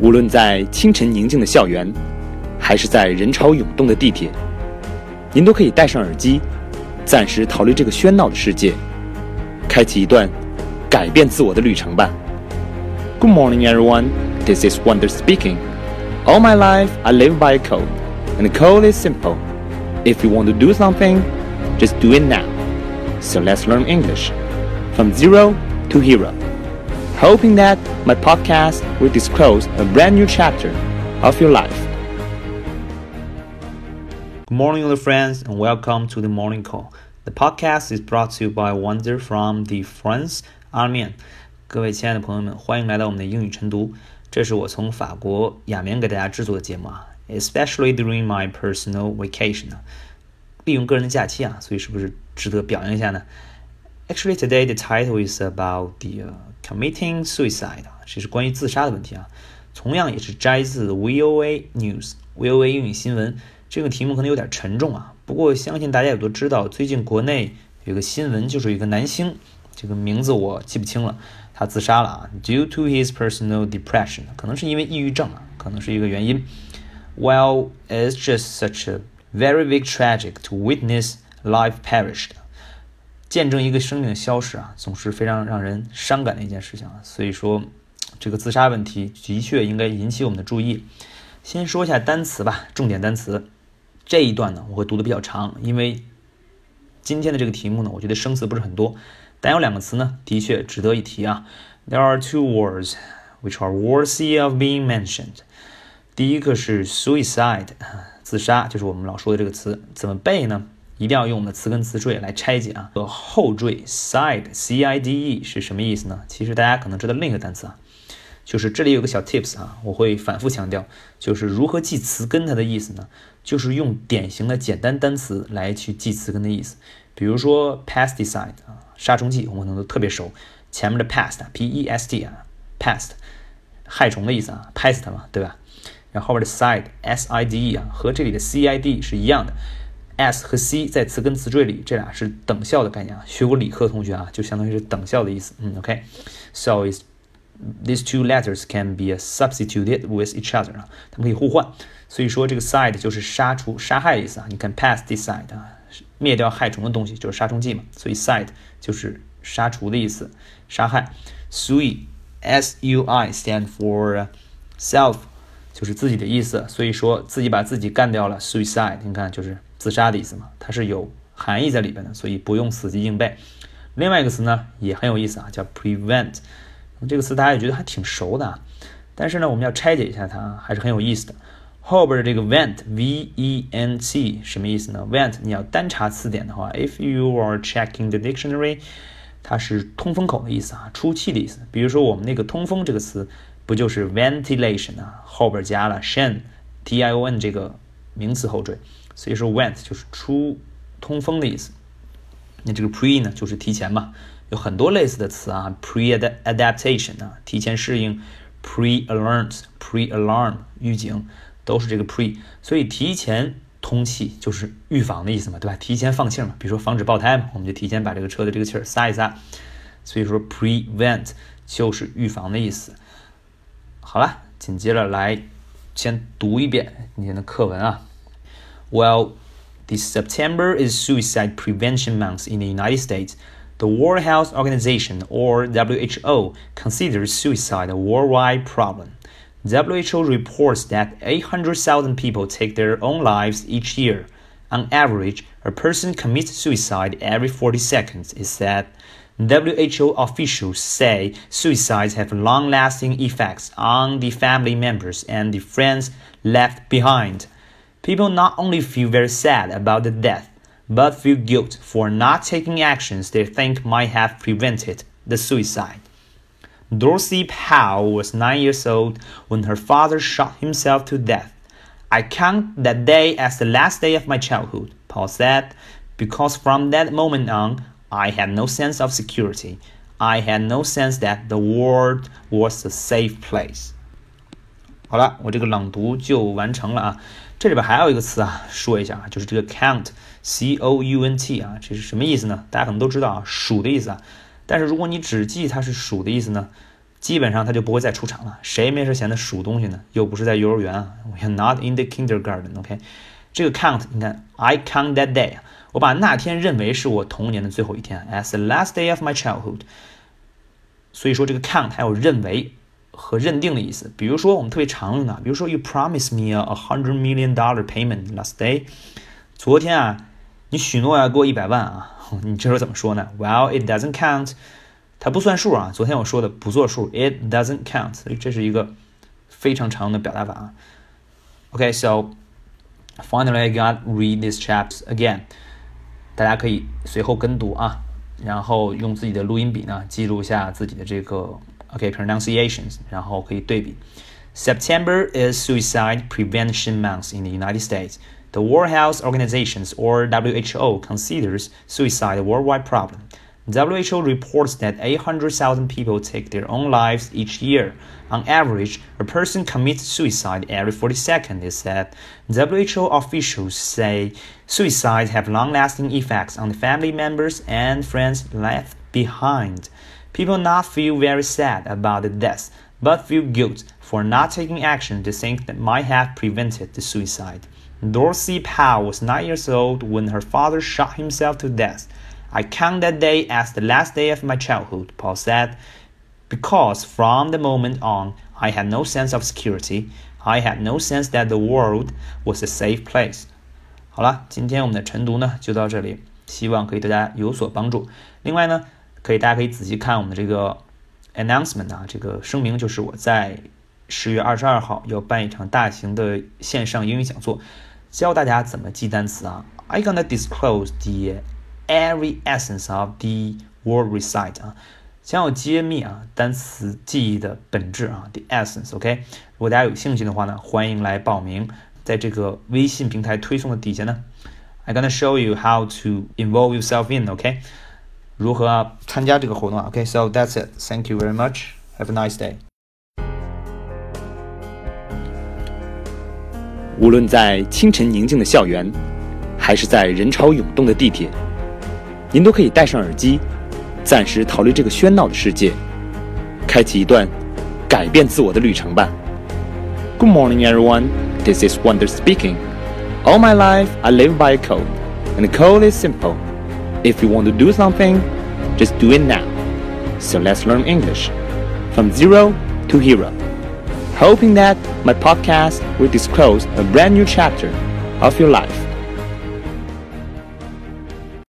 无论在清晨宁静的校园，还是在人潮涌动的地铁，您都可以戴上耳机，暂时逃离这个喧闹的世界，开启一段改变自我的旅程吧。Good morning, everyone. This is Wonder speaking. All my life, I live by a code, and the code is simple. If you want to do something, just do it now. So let's learn English from zero to hero. Hoping that my podcast will disclose a brand new chapter of your life. Good morning, little friends, and welcome to the morning call. The podcast is brought to you by Wonder from the France Army. 各位亲爱的朋友们，欢迎来到我们的英语晨读。这是我从法国雅眠给大家制作的节目啊，especially during my personal vacation 啊，利用个人的假期啊，所以是不是值得表扬一下呢？Actually, today the title is about the、uh, committing suicide 啊，这是关于自杀的问题啊。同样也是摘自 VOA News，VOA 英语新闻。这个题目可能有点沉重啊，不过相信大家也都知道，最近国内有个新闻，就是有一个男星，这个名字我记不清了，他自杀了啊，due to his personal depression，可能是因为抑郁症啊，可能是一个原因。Well, it's just such a very big tragic to witness life perished，见证一个生命的消失啊，总是非常让人伤感的一件事情啊。所以说，这个自杀问题的确应该引起我们的注意。先说一下单词吧，重点单词。这一段呢，我会读的比较长，因为今天的这个题目呢，我觉得生词不是很多，但有两个词呢，的确值得一提啊。There are two words which are worthy of being mentioned。第一个是 suicide，自杀，就是我们老说的这个词，怎么背呢？一定要用我们的词根词缀来拆解啊。后缀 side，c i d e 是什么意思呢？其实大家可能知道另一个单词啊。就是这里有个小 tips 啊，我会反复强调，就是如何记词根它的意思呢？就是用典型的简单单词来去记词根的意思。比如说 pesticide 啊，杀虫剂，我们可能都特别熟。前面的 pest，p e s t 啊，pest，害虫的意思啊，拍死它嘛，对吧？然后后边的 side，s i d e 啊，和这里的 c i d 是一样的。S 和 c 在词根词缀里，这俩是等效的概念啊。学过理科同学啊，就相当于是等效的意思。嗯，OK，so is These two letters can be substituted with each other 啊，它们可以互换。所以说这个 side 就是杀除、杀害的意思啊。你看 pesticide 啊，灭掉害虫的东西就是杀虫剂嘛。所以 side 就是杀除的意思，杀害。Sui s u i stand for self，就是自己的意思。所以说自己把自己干掉了，suicide 你看就是自杀的意思嘛，它是有含义在里边的，所以不用死记硬背。另外一个词呢也很有意思啊，叫 prevent。这个词大家也觉得还挺熟的啊，但是呢，我们要拆解一下它，还是很有意思的。后边的这个 vent，v e n t 什么意思呢？vent 你要单查词典的话，if you are checking the dictionary，它是通风口的意思啊，出气的意思。比如说我们那个通风这个词，不就是 ventilation 啊？后边加了 tion，t i o n 这个名词后缀，所以说 vent 就是出通风的意思。那这个 pre 呢，就是提前嘛。有很多类似的词啊，pre-adaptation 啊，提前适应；pre-alert，pre-alarm，预警，都是这个 pre。所以提前通气就是预防的意思嘛，对吧？提前放气嘛，比如说防止爆胎嘛，我们就提前把这个车的这个气儿撒一撒。所以说 prevent 就是预防的意思。好了，紧接着来先读一遍今天的课文啊。Well, this September is Suicide Prevention Month in the United States. The World Health Organization, or WHO, considers suicide a worldwide problem. WHO reports that 800,000 people take their own lives each year. On average, a person commits suicide every 40 seconds, it said. WHO officials say suicides have long lasting effects on the family members and the friends left behind. People not only feel very sad about the death, but feel guilt for not taking actions they think might have prevented the suicide. Dorothy Powell was nine years old when her father shot himself to death. I count that day as the last day of my childhood, Paul said, because from that moment on, I had no sense of security. I had no sense that the world was a safe place. 好了，我这个朗读就完成了啊。 这里边还有一个词啊，说一下啊，就是这个 count，c o u n t 啊，这是什么意思呢？大家可能都知道啊，数的意思啊。但是如果你只记它是数的意思呢，基本上它就不会再出场了。谁没事闲的数东西呢？又不是在幼儿园啊，We are not in the kindergarten，OK？这个 count，你看，I count that day，我把那天认为是我童年的最后一天，as the last day of my childhood。所以说这个 count 还有认为和认定的意思。比如说我们特别常用的，比如说 You promise me a hundred million dollar payment last day。昨天啊，你许诺要给我一百万啊，你这时候怎么说呢？Well, it doesn't count。它不算数啊。昨天我说的不作数，it doesn't count。这是一个非常常用的表达法啊。OK，so finally I got read these chapters again。大家可以随后跟读啊，然后用自己的录音笔呢记录一下自己的这个 OK pronunciations，然后可以对比。September is Suicide Prevention Month in the United States. The World Health Organization, or WHO, considers suicide a worldwide problem. WHO reports that 800,000 people take their own lives each year. On average, a person commits suicide every 40 seconds, it said. WHO officials say suicides have long lasting effects on the family members and friends left behind. People not feel very sad about the death, but feel guilt for not taking action to think that might have prevented the suicide. Dorothy Powell was nine years old when her father shot himself to death. I count that day as the last day of my childhood, Paul said, because from the moment on, I had no sense of security. I had no sense that the world was a safe place. 好了，今天我们的晨读呢就到这里，希望可以对大家有所帮助。另外呢， 可以大家可以仔细看我们的这个 announcement 啊，这个声明就是我在十月二十二号要办一场大型的线上英语讲座。教大家怎么记单词啊？I gonna disclose the every essence of the word recite 啊，将要揭秘啊单词记忆的本质啊，the essence，OK？如果大家有兴趣的话呢，欢迎来报名，在这个微信平台推送的底下呢，I gonna show you how to involve yourself in，OK？如何参加这个活动啊？OK？So that's it，Thank you very much，Have a nice day。无论在清晨宁静的校园，还是在人潮涌动的地铁，您都可以戴上耳机，暂时逃离这个喧闹的世界，开启一段改变自我的旅程吧。Good morning, everyone. This is Wonder speaking. All my life, I live by a code, and the code is simple. If you want to do something, just do it now. So let's learn English from zero to hero hoping that my podcast will disclose a brand new chapter of your life.